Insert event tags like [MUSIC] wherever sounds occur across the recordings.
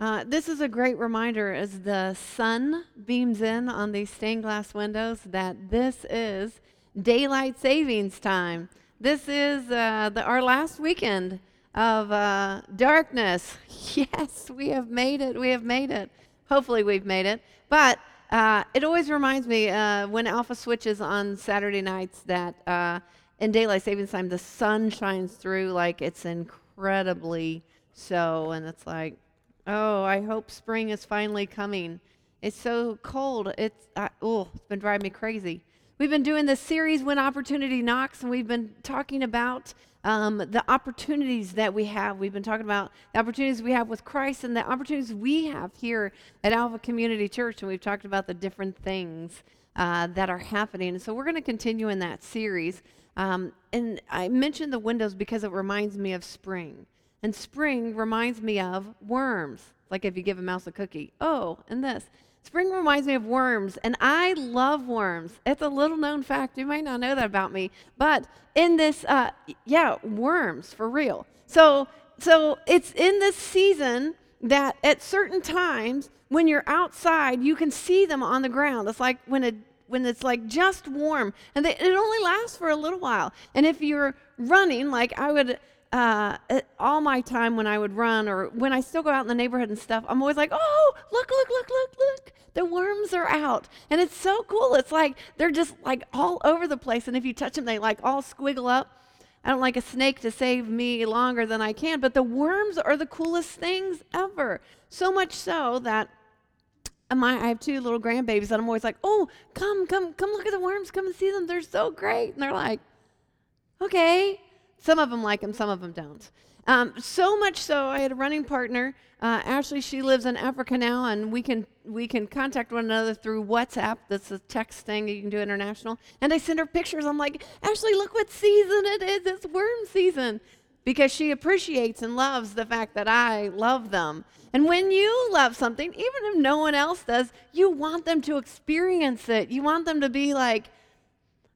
Uh, this is a great reminder as the sun beams in on these stained glass windows that this is daylight savings time. This is uh, the, our last weekend of uh, darkness. [LAUGHS] Yes, we have made it. We have made it. Hopefully, we've made it. But uh, it always reminds me uh, when Alpha switches on Saturday nights that uh, in daylight savings time, the sun shines through like it's incredibly so. And it's like, oh, I hope spring is finally coming. It's so cold. It's, oh, it's been driving me crazy. We've been doing this series, When Opportunity Knocks, and we've been talking about um, the opportunities that we have. We've been talking about the opportunities we have with Christ and the opportunities we have here at Alpha Community Church, and we've talked about the different things uh, that are happening. So we're going to continue in that series. Um, and I mentioned the windows because it reminds me of spring. And spring reminds me of worms, like if you give a mouse a cookie. Oh, and this. Spring reminds me of worms, and I love worms. It's a little known fact. You might not know that about me, but in this, uh, yeah, worms for real. So, so it's in this season that at certain times when you're outside, you can see them on the ground. It's like when it when it's like just warm, and they, it only lasts for a little while. And if you're running, like I would uh, all my time when I would run or when I still go out in the neighborhood and stuff, I'm always like, oh, look, look, look, look, look. The worms are out. And it's so cool. It's like they're just like all over the place. And if you touch them, they like all squiggle up. I don't like a snake to save me longer than I can, but the worms are the coolest things ever. So much so that my, I have two little grandbabies, and I'm always like, oh, come, come, come look at the worms. Come and see them. They're so great. And they're like, okay. Some of them like him, some of them don't. Um, so much so, I had a running partner, uh, Ashley. She lives in Africa now, and we can we can contact one another through WhatsApp. That's a text thing you can do international. And I send her pictures. I'm like, Ashley, look what season it is. It's worm season, because she appreciates and loves the fact that I love them. And when you love something, even if no one else does, you want them to experience it. You want them to be like,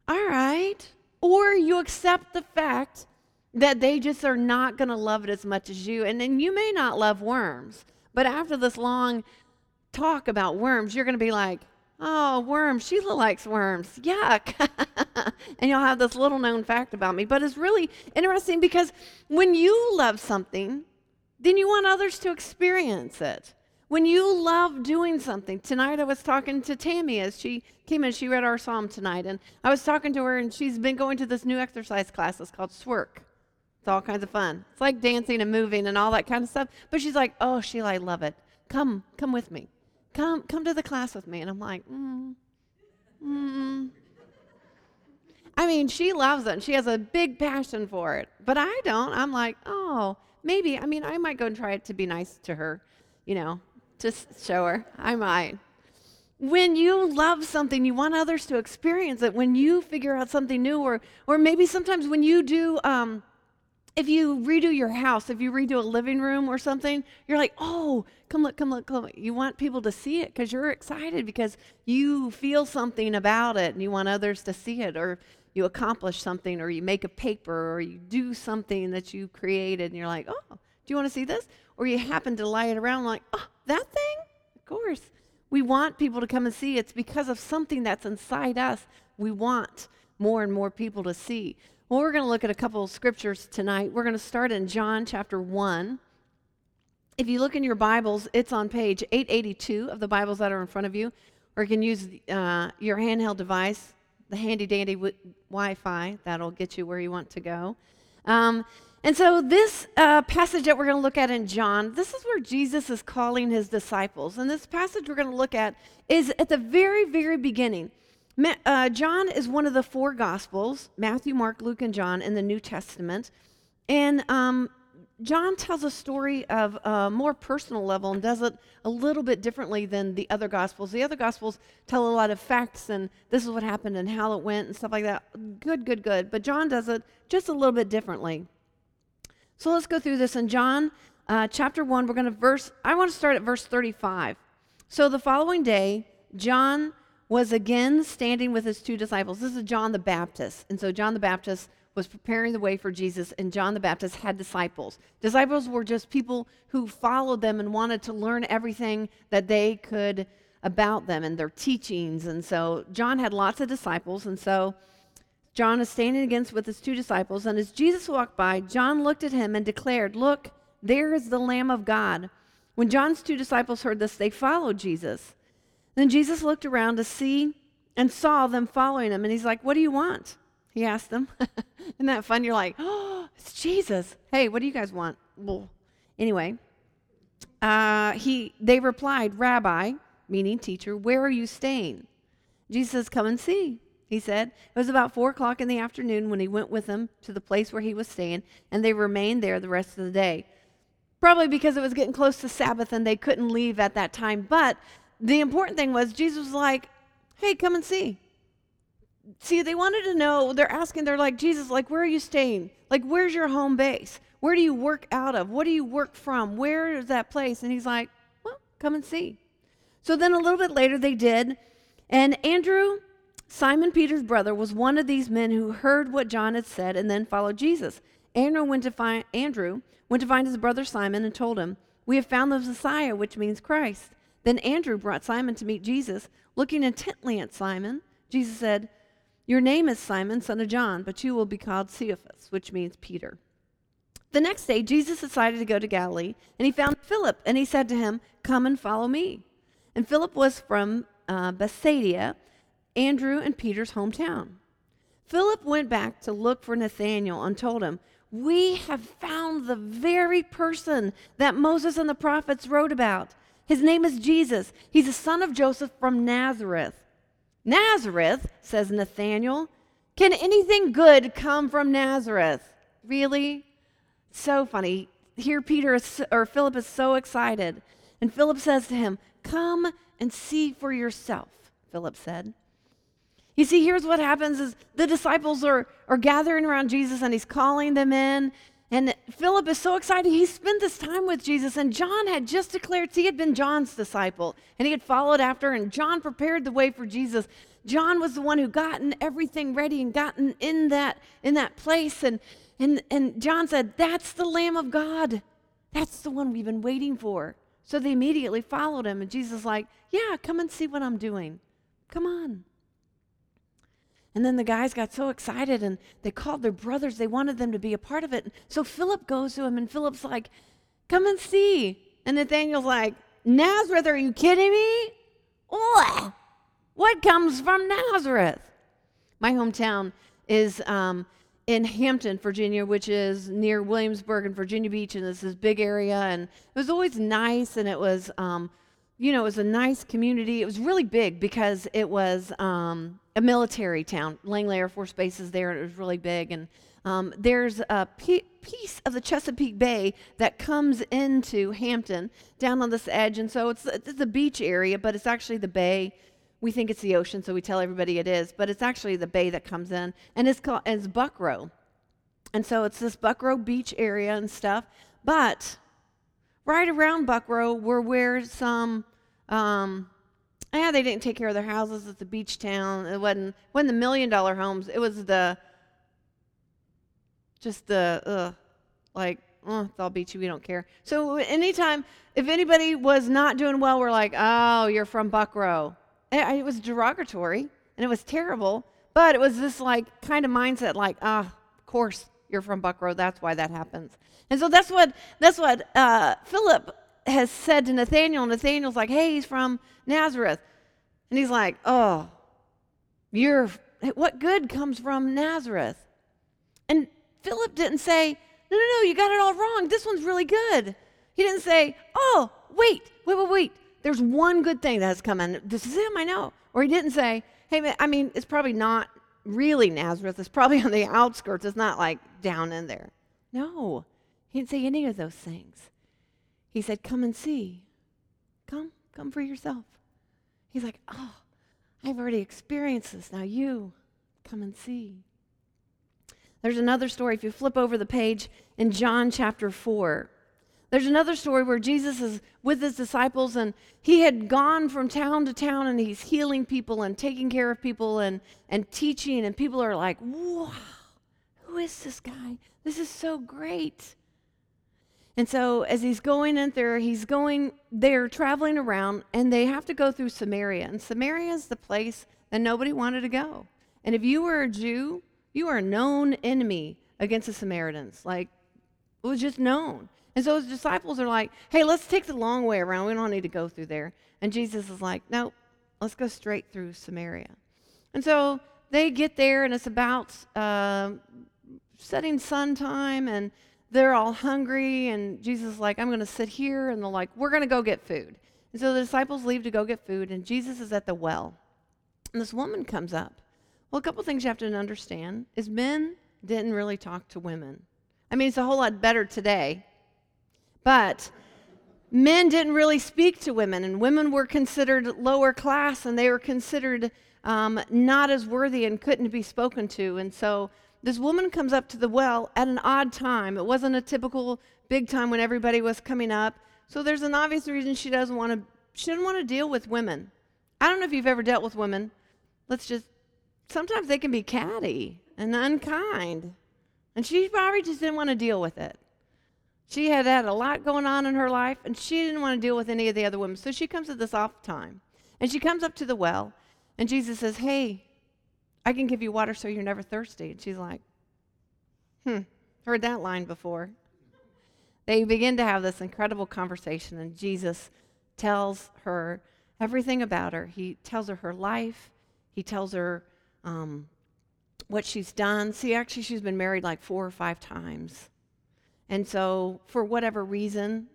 all right, or you accept the fact that they just are not going to love it as much as you. And then you may not love worms, but after this long talk about worms, you're going to be like, oh, worms, Sheila likes worms. Yuck. [LAUGHS] and you'll have this little known fact about me. But it's really interesting because when you love something, then you want others to experience it. When you love doing something, tonight I was talking to Tammy as she came in, she read our psalm tonight, and I was talking to her, and she's been going to this new exercise class. It's called Swerk. It's all kinds of fun. It's like dancing and moving and all that kind of stuff. But she's like, "Oh, Sheila, I love it. Come, come with me. Come, come to the class with me." And I'm like, mm, mm. I mean, she loves it. And she has a big passion for it, but I don't. I'm like, oh, maybe. I mean, I might go and try it to be nice to her, you know, just show her. I might. When you love something, you want others to experience it. When you figure out something new, or or maybe sometimes when you do. Um, if you redo your house, if you redo a living room or something, you're like, oh, come look, come look, come look. You want people to see it because you're excited because you feel something about it and you want others to see it, or you accomplish something, or you make a paper, or you do something that you created and you're like, oh, do you want to see this? Or you happen to lie it around like, oh, that thing? Of course. We want people to come and see. It's because of something that's inside us. We want more and more people to see. Well, we're going to look at a couple of scriptures tonight. We're going to start in John chapter 1. If you look in your Bibles, it's on page 882 of the Bibles that are in front of you, or you can use uh, your handheld device, the handy dandy Wi Fi. That'll get you where you want to go. Um, and so, this uh, passage that we're going to look at in John, this is where Jesus is calling his disciples. And this passage we're going to look at is at the very, very beginning. Uh, John is one of the four Gospels Matthew, Mark, Luke, and John in the New Testament. And um, John tells a story of a more personal level and does it a little bit differently than the other Gospels. The other Gospels tell a lot of facts and this is what happened and how it went and stuff like that. Good, good, good. But John does it just a little bit differently. So let's go through this in John uh, chapter 1. We're going to verse, I want to start at verse 35. So the following day, John was again standing with his two disciples. This is John the Baptist. And so John the Baptist was preparing the way for Jesus, and John the Baptist had disciples. Disciples were just people who followed them and wanted to learn everything that they could about them and their teachings. And so John had lots of disciples, and so John is standing against with his two disciples, and as Jesus walked by, John looked at him and declared, Look, there is the Lamb of God. When John's two disciples heard this, they followed Jesus. Then Jesus looked around to see and saw them following him, and he's like, What do you want? He asked them. [LAUGHS] Isn't that fun? You're like, Oh, [GASPS] it's Jesus. Hey, what do you guys want? Well, anyway, uh, he, they replied, Rabbi, meaning teacher, where are you staying? Jesus says, Come and see he said. It was about four o'clock in the afternoon when he went with them to the place where he was staying, and they remained there the rest of the day. Probably because it was getting close to Sabbath and they couldn't leave at that time. But the important thing was, Jesus was like, hey, come and see. See, they wanted to know, they're asking, they're like, Jesus, like, where are you staying? Like, where's your home base? Where do you work out of? What do you work from? Where is that place? And he's like, well, come and see. So then a little bit later, they did. And Andrew Simon Peter's brother was one of these men who heard what John had said and then followed Jesus. Andrew went to find, Andrew went to find his brother Simon and told him, We have found the Messiah, which means Christ. Then Andrew brought Simon to meet Jesus. Looking intently at Simon, Jesus said, Your name is Simon, son of John, but you will be called Cephas, which means Peter. The next day, Jesus decided to go to Galilee, and he found Philip, and he said to him, Come and follow me. And Philip was from uh, Bethsaida Andrew and Peter's hometown. Philip went back to look for Nathanael and told him, We have found the very person that Moses and the prophets wrote about. His name is Jesus. He's a son of Joseph from Nazareth. Nazareth, says Nathanael. Can anything good come from Nazareth? Really? So funny. Here, Peter is, or Philip is so excited. And Philip says to him, Come and see for yourself, Philip said. You see, here's what happens is the disciples are, are gathering around Jesus and he's calling them in. And Philip is so excited. He spent this time with Jesus, and John had just declared he had been John's disciple, and he had followed after, and John prepared the way for Jesus. John was the one who gotten everything ready and gotten in that in that place. And and and John said, That's the Lamb of God. That's the one we've been waiting for. So they immediately followed him, and Jesus like, Yeah, come and see what I'm doing. Come on. And then the guys got so excited and they called their brothers. They wanted them to be a part of it. So Philip goes to him and Philip's like, Come and see. And Nathaniel's like, Nazareth, are you kidding me? What? What comes from Nazareth? My hometown is um, in Hampton, Virginia, which is near Williamsburg and Virginia Beach, and it's this big area. And it was always nice, and it was, um, you know, it was a nice community. It was really big because it was um, a military town. Langley Air Force Base is there, it was really big. And um, there's a p- piece of the Chesapeake Bay that comes into Hampton down on this edge, and so it's it's a beach area, but it's actually the bay. We think it's the ocean, so we tell everybody it is, but it's actually the bay that comes in, and it's called it's Buckroe, and so it's this Buckroe beach area and stuff. But right around Buckroe were where some um, yeah, they didn't take care of their houses. It's a beach town. It wasn't wasn't the million dollar homes. It was the just the uh, like oh, it's all beachy. We don't care. So anytime if anybody was not doing well, we're like, oh, you're from Buckroe. And it was derogatory and it was terrible. But it was this like kind of mindset, like ah, of course you're from Buckroe. That's why that happens. And so that's what that's what uh, Philip has said to Nathaniel. Nathaniel's like, hey, he's from Nazareth. And he's like, oh, you're, what good comes from Nazareth? And Philip didn't say, no, no, no, you got it all wrong. This one's really good. He didn't say, oh, wait, wait, wait, wait. There's one good thing that has come in. This is him, I know. Or he didn't say, hey, man, I mean, it's probably not really Nazareth. It's probably [LAUGHS] on the outskirts. It's not like down in there. No, he didn't say any of those things. He said, Come and see. Come, come for yourself. He's like, Oh, I've already experienced this. Now you come and see. There's another story. If you flip over the page in John chapter 4, there's another story where Jesus is with his disciples and he had gone from town to town and he's healing people and taking care of people and, and teaching, and people are like, wow, who Who is this guy? This is so great. And so as he's going in there, he's going, they're traveling around and they have to go through Samaria. And Samaria is the place that nobody wanted to go. And if you were a Jew, you were a known enemy against the Samaritans. Like, it was just known. And so his disciples are like, hey, let's take the long way around. We don't need to go through there. And Jesus is like, no, let's go straight through Samaria. And so they get there, and it's about uh, setting sun time, and they're all hungry. And Jesus is like, I'm going to sit here. And they're like, we're going to go get food. And so the disciples leave to go get food, and Jesus is at the well. And this woman comes up. Well, a couple things you have to understand is men didn't really talk to women. I mean, it's a whole lot better today, but men didn't really speak to women, and women were considered lower class, and they were considered um, not as worthy and couldn't be spoken to. And so this woman comes up to the well at an odd time. It wasn't a typical big time when everybody was coming up. So there's an obvious reason she doesn't want to. She didn't want to deal with women. I don't know if you've ever dealt with women. Let's just. Sometimes they can be catty and unkind. And she probably just didn't want to deal with it. She had had a lot going on in her life, and she didn't want to deal with any of the other women. So she comes at this off time. And she comes up to the well, and Jesus says, Hey, I can give you water so you're never thirsty. And she's like, Hmm, heard that line before. They begin to have this incredible conversation, and Jesus tells her everything about her. He tells her her life, he tells her um, what she's done. See, actually, she's been married like four or five times. And so, for whatever reason,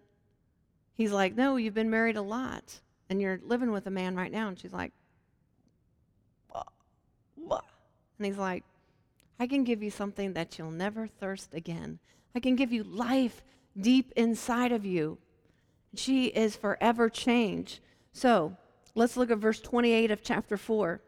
he's like, No, you've been married a lot, and you're living with a man right now. And she's like, What? And he's like, I can give you something that you'll never thirst again. I can give you life deep inside of you. She is forever changed. So, let's look at verse 28 of chapter 4.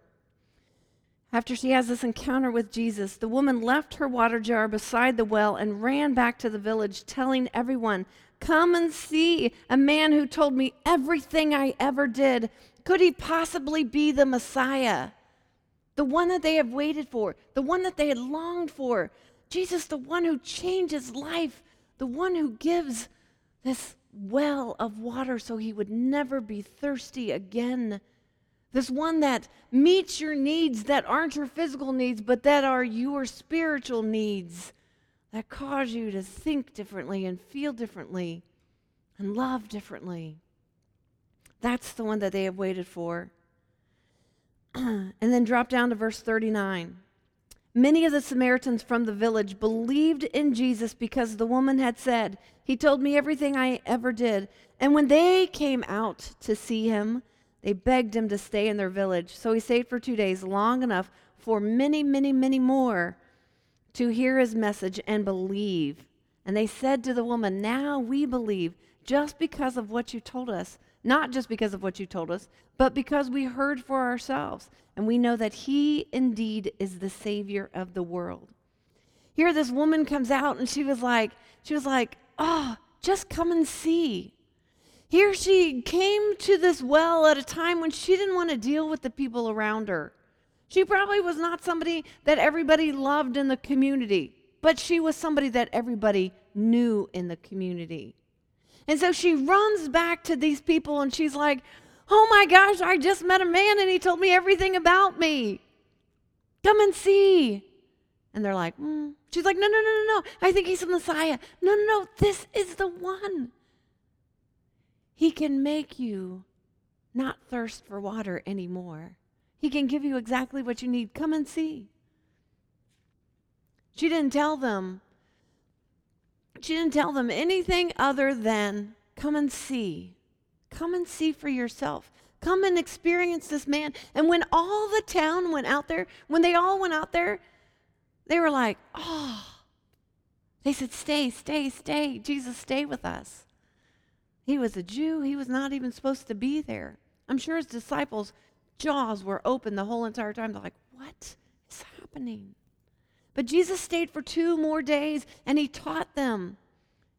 After she has this encounter with Jesus, the woman left her water jar beside the well and ran back to the village, telling everyone, Come and see a man who told me everything I ever did. Could he possibly be the Messiah? The one that they have waited for, the one that they had longed for. Jesus, the one who changes life, the one who gives this well of water so he would never be thirsty again. This one that meets your needs that aren't your physical needs, but that are your spiritual needs, that cause you to think differently and feel differently and love differently. That's the one that they have waited for. [CLEARS THROAT] and then drop down to verse 39. Many of the Samaritans from the village believed in Jesus because the woman had said, He told me everything I ever did. And when they came out to see him, they begged him to stay in their village. So he stayed for two days, long enough for many, many, many more to hear his message and believe. And they said to the woman, Now we believe just because of what you told us. Not just because of what you told us, but because we heard for ourselves. And we know that he indeed is the Savior of the world. Here, this woman comes out and she was like, she was like, oh, just come and see. Here she came to this well at a time when she didn't want to deal with the people around her. She probably was not somebody that everybody loved in the community, but she was somebody that everybody knew in the community. And so she runs back to these people and she's like, Oh my gosh, I just met a man and he told me everything about me. Come and see. And they're like, mm. She's like, No, no, no, no, no. I think he's the Messiah. No, no, no. This is the one. He can make you not thirst for water anymore. He can give you exactly what you need. Come and see. She didn't tell them. She didn't tell them anything other than come and see. Come and see for yourself. Come and experience this man. And when all the town went out there, when they all went out there, they were like, oh, they said, stay, stay, stay. Jesus, stay with us. He was a Jew. He was not even supposed to be there. I'm sure his disciples' jaws were open the whole entire time. They're like, what is happening? But Jesus stayed for two more days and he taught them.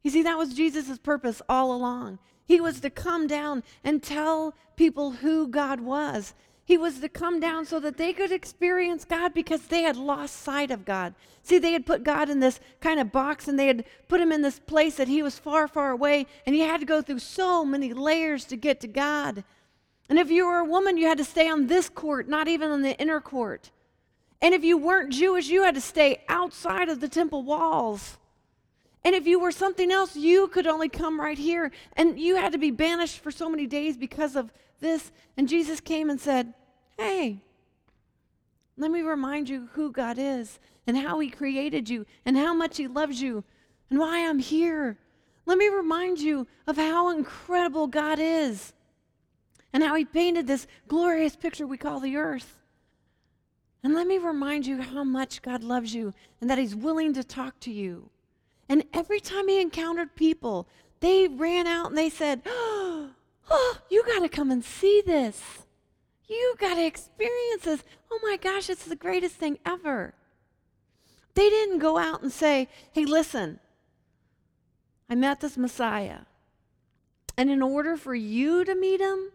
You see, that was Jesus' purpose all along. He was to come down and tell people who God was. He was to come down so that they could experience God because they had lost sight of God. See, they had put God in this kind of box and they had put him in this place that he was far, far away, and he had to go through so many layers to get to God. And if you were a woman, you had to stay on this court, not even on the inner court. And if you weren't Jewish, you had to stay outside of the temple walls. And if you were something else, you could only come right here. And you had to be banished for so many days because of this. And Jesus came and said, Hey, let me remind you who God is and how He created you and how much He loves you and why I'm here. Let me remind you of how incredible God is and how He painted this glorious picture we call the earth. And let me remind you how much God loves you and that He's willing to talk to you. And every time He encountered people, they ran out and they said, [GASPS] Oh, you got to come and see this. You got to experience this. Oh my gosh, it's the greatest thing ever. They didn't go out and say, Hey, listen, I met this Messiah. And in order for you to meet him,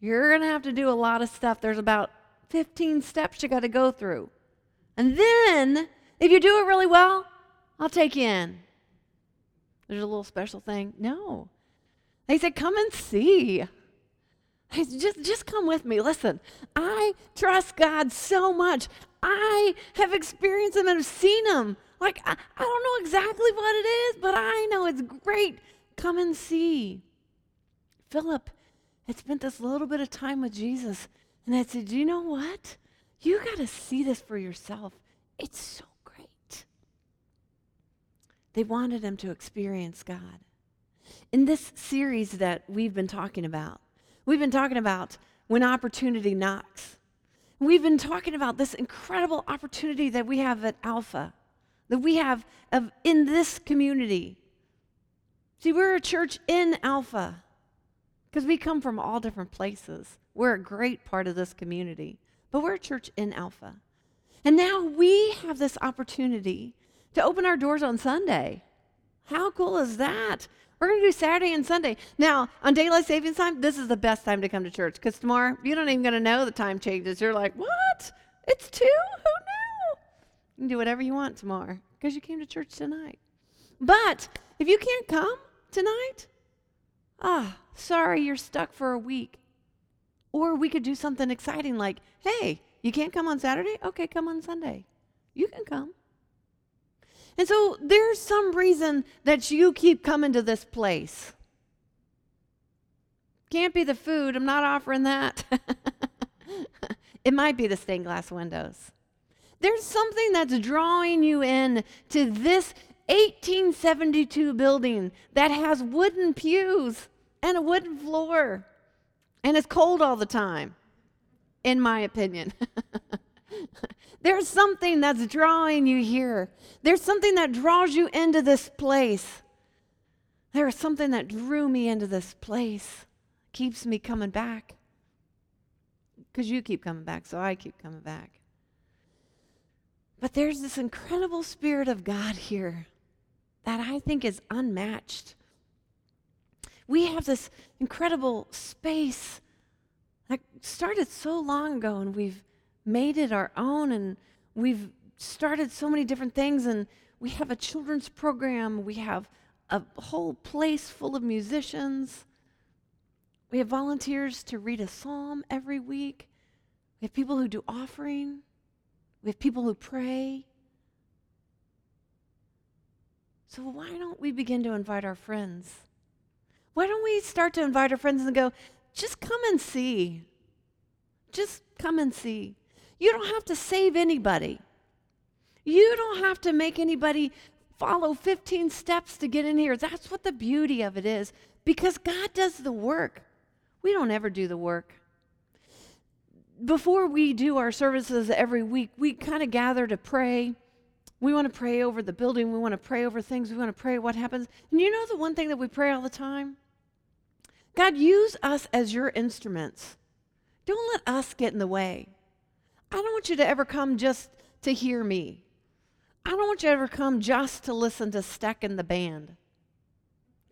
you're going to have to do a lot of stuff. There's about 15 steps you got to go through. And then, if you do it really well, I'll take you in. There's a little special thing. No. They said, Come and see. Just, just come with me. Listen, I trust God so much. I have experienced Him and have seen Him. Like, I, I don't know exactly what it is, but I know it's great. Come and see. Philip had spent this little bit of time with Jesus, and I said, You know what? You got to see this for yourself. It's so great. They wanted them to experience God. In this series that we've been talking about, we've been talking about when opportunity knocks. We've been talking about this incredible opportunity that we have at Alpha, that we have of, in this community. See, we're a church in Alpha because we come from all different places. We're a great part of this community, but we're a church in Alpha. And now we have this opportunity to open our doors on Sunday. How cool is that? We're going to do Saturday and Sunday. Now, on daylight savings time, this is the best time to come to church because tomorrow you don't even going to know the time changes. You're like, what? It's two? Who knew? You can do whatever you want tomorrow because you came to church tonight. But if you can't come tonight, ah, sorry, you're stuck for a week. Or we could do something exciting like, hey, you can't come on Saturday? Okay, come on Sunday. You can come. And so there's some reason that you keep coming to this place. Can't be the food. I'm not offering that. [LAUGHS] it might be the stained glass windows. There's something that's drawing you in to this 1872 building that has wooden pews and a wooden floor and it's cold all the time, in my opinion. [LAUGHS] There's something that's drawing you here. There's something that draws you into this place. There is something that drew me into this place, keeps me coming back. Because you keep coming back, so I keep coming back. But there's this incredible Spirit of God here that I think is unmatched. We have this incredible space that started so long ago, and we've made it our own and we've started so many different things and we have a children's program we have a whole place full of musicians. We have volunteers to read a psalm every week. We have people who do offering. We have people who pray. So why don't we begin to invite our friends why don't we start to invite our friends and go just come and see just come and see you don't have to save anybody. You don't have to make anybody follow 15 steps to get in here. That's what the beauty of it is because God does the work. We don't ever do the work. Before we do our services every week, we kind of gather to pray. We want to pray over the building. We want to pray over things. We want to pray what happens. And you know the one thing that we pray all the time? God, use us as your instruments. Don't let us get in the way. I don't want you to ever come just to hear me. I don't want you to ever come just to listen to Steck and the band.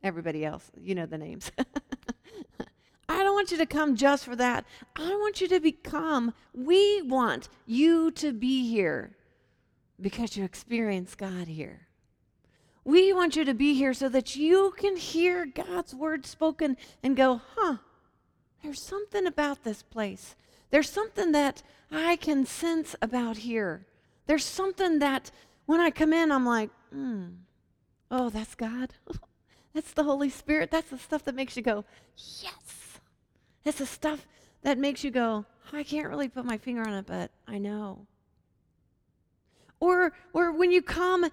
Everybody else, you know the names. [LAUGHS] I don't want you to come just for that. I want you to become, we want you to be here because you experience God here. We want you to be here so that you can hear God's word spoken and go, huh, there's something about this place. There's something that I can sense about here. There's something that when I come in, I'm like, hmm, oh, that's God. [LAUGHS] that's the Holy Spirit. That's the stuff that makes you go, yes. That's the stuff that makes you go, I can't really put my finger on it, but I know. Or, or when you come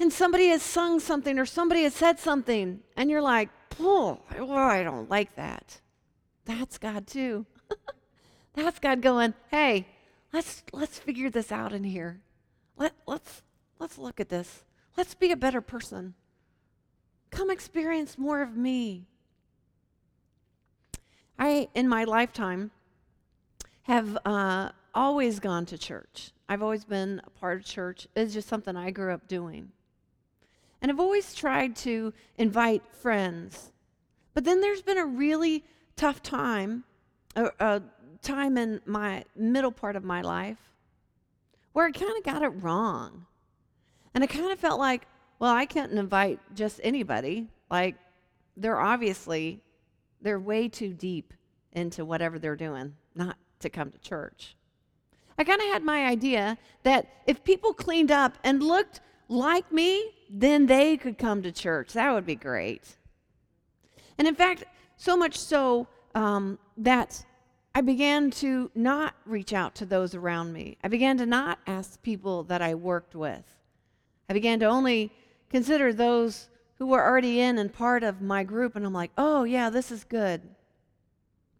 and somebody has sung something or somebody has said something, and you're like, oh, I don't like that. That's God too. [LAUGHS] That's God going, hey, let's let's figure this out in here. Let let's let's look at this. Let's be a better person. Come experience more of me. I, in my lifetime, have uh, always gone to church. I've always been a part of church. It's just something I grew up doing. And I've always tried to invite friends. But then there's been a really tough time, a, a time in my middle part of my life, where I kind of got it wrong. And I kind of felt like, well, I can't invite just anybody. Like, they're obviously, they're way too deep into whatever they're doing, not to come to church. I kind of had my idea that if people cleaned up and looked like me, then they could come to church. That would be great. And in fact, so much so um, that I began to not reach out to those around me. I began to not ask people that I worked with. I began to only consider those who were already in and part of my group, and I'm like, oh, yeah, this is good.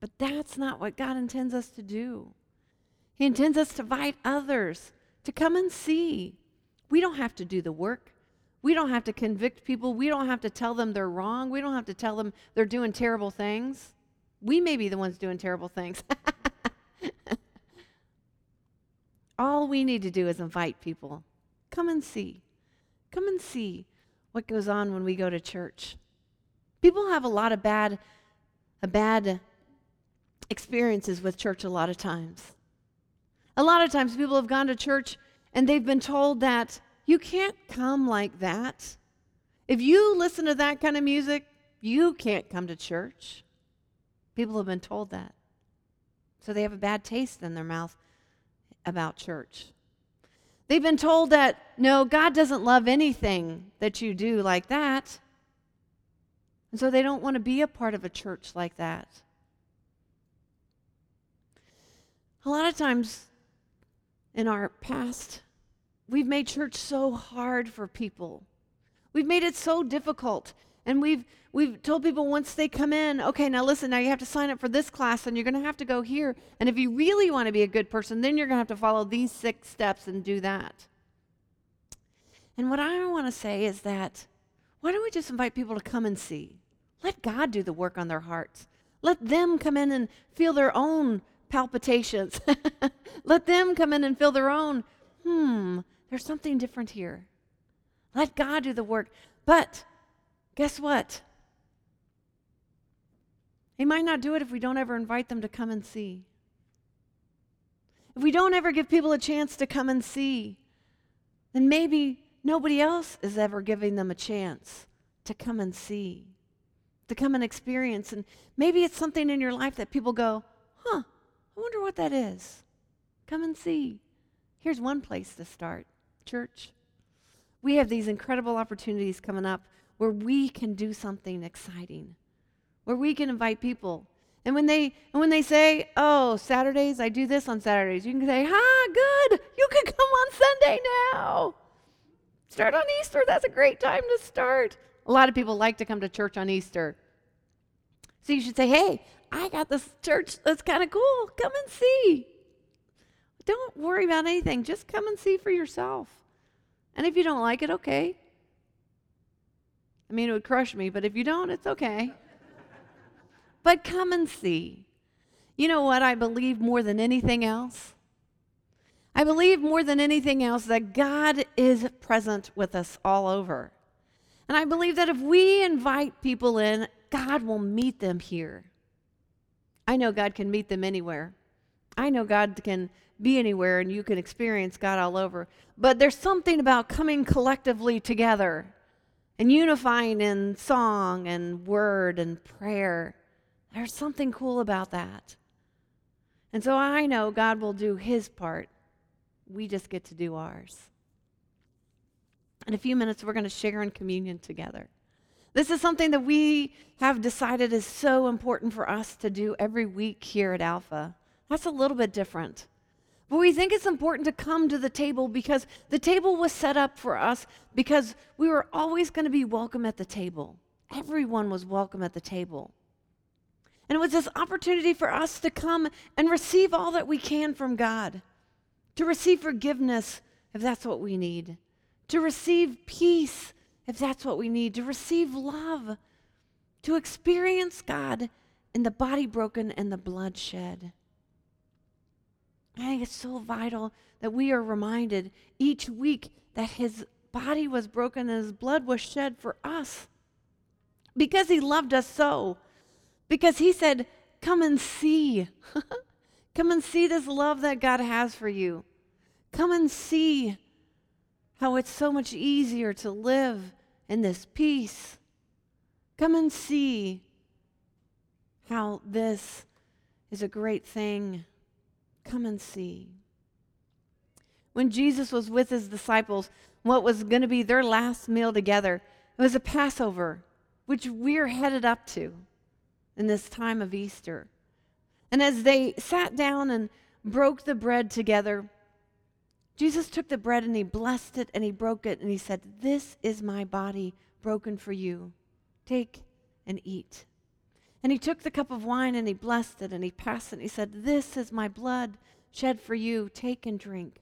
But that's not what God intends us to do. He intends us to invite others to come and see. We don't have to do the work. We don't have to convict people. We don't have to tell them they're wrong. We don't have to tell them they're doing terrible things. We may be the ones doing terrible things. [LAUGHS] All we need to do is invite people. Come and see. Come and see what goes on when we go to church. People have a lot of bad, a bad experiences with church a lot of times. A lot of times people have gone to church and they've been told that you can't come like that. If you listen to that kind of music, you can't come to church. People have been told that. So they have a bad taste in their mouth about church. They've been told that, no, God doesn't love anything that you do like that. And so they don't want to be a part of a church like that. A lot of times in our past, we've made church so hard for people. We've made it so difficult. And we've we've told people once they come in, okay, now listen, now you have to sign up for this class and you're going to have to go here. And if you really want to be a good person, then you're going to have to follow these six steps and do that. And what I want to say is that why don't we just invite people to come and see? Let God do the work on their hearts. Let them come in and feel their own palpitations. [LAUGHS] Let them come in and feel their own, hmm, there's something different here. Let God do the work. But guess what? He might not do it if we don't ever invite them to come and see. If we don't ever give people a chance to come and see, then maybe nobody else is ever giving them a chance to come and see, to come and experience. And maybe it's something in your life that people go, huh, I wonder what that is. Come and see. Here's one place to start church. We have these incredible opportunities coming up where we can do something exciting where we can invite people. And when they and when they say, "Oh, Saturdays, I do this on Saturdays," you can say, "Ah, good. You can [LAUGHS] come on Sunday now. Start on Easter. That's a great time to start." A lot of people like to come to church on Easter. So you should say, "Hey, I got this church that's kind of cool. Come and see." Don't worry about anything. Just come and see for yourself. And if you don't like it, okay. I mean, it would crush me, but if you don't, it's okay [LAUGHS] but come and see. You know what I believe more than anything else? I believe more than anything else that God is present with us all over. And I believe that if we invite people in, God will meet them here. I know God can meet them anywhere. I know God can be anywhere and you can experience God all over. But there's something about coming collectively together and unifying in song and word and prayer. There's something cool about that. And so I know God will do his part. We just get to do ours. In a few minutes, we're going to share in communion together. This is something that we have decided is so important for us to do every week here at Alpha. That's a little bit different. But we think it's important to come to the table because the table was set up for us because we were always going to be welcome at the table. Everyone was welcome at the table. And it was this opportunity for us to come and receive all that we can from God, to receive forgiveness if that's what we need, to receive peace if that's what we need, to receive love, to experience God in the body broken and the blood shed. I think it's so vital that we are reminded each week that his body was broken and his blood was shed for us because he loved us so. Because he said, Come and see. [LAUGHS] Come and see this love that God has for you. Come and see how it's so much easier to live in this peace. Come and see how this is a great thing. Come and see. When Jesus was with his disciples, what was going to be their last meal together, it was a Passover, which we're headed up to in this time of Easter. And as they sat down and broke the bread together, Jesus took the bread and he blessed it and he broke it and he said, This is my body broken for you. Take and eat. And he took the cup of wine and he blessed it and he passed it and he said, This is my blood shed for you. Take and drink.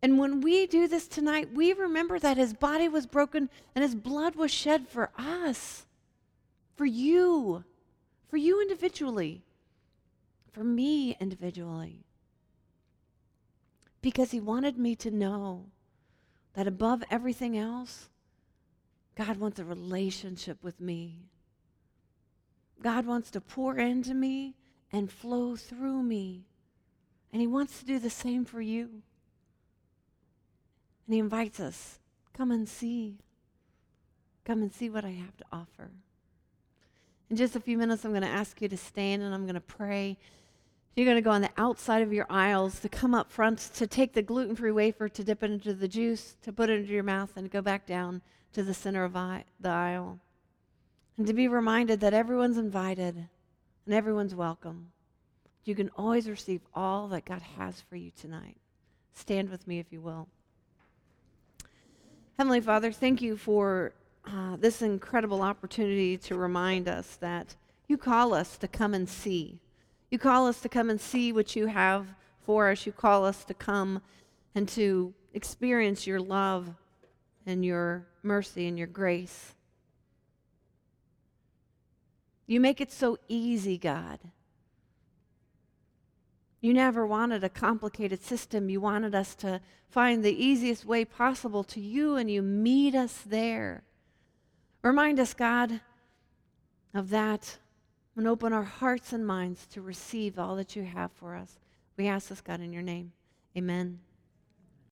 And when we do this tonight, we remember that his body was broken and his blood was shed for us, for you, for you individually, for me individually. Because he wanted me to know that above everything else, God wants a relationship with me. God wants to pour into me and flow through me. And He wants to do the same for you. And He invites us come and see. Come and see what I have to offer. In just a few minutes, I'm going to ask you to stand and I'm going to pray. You're going to go on the outside of your aisles to come up front to take the gluten free wafer, to dip it into the juice, to put it into your mouth, and go back down to the center of the aisle and to be reminded that everyone's invited and everyone's welcome. You can always receive all that God has for you tonight. Stand with me if you will. Heavenly Father, thank you for uh, this incredible opportunity to remind us that you call us to come and see. You call us to come and see what you have for us. You call us to come and to experience your love and your mercy and your grace. You make it so easy, God. You never wanted a complicated system. You wanted us to find the easiest way possible to you, and you meet us there. Remind us, God, of that and open our hearts and minds to receive all that you have for us. We ask this, God, in your name. Amen.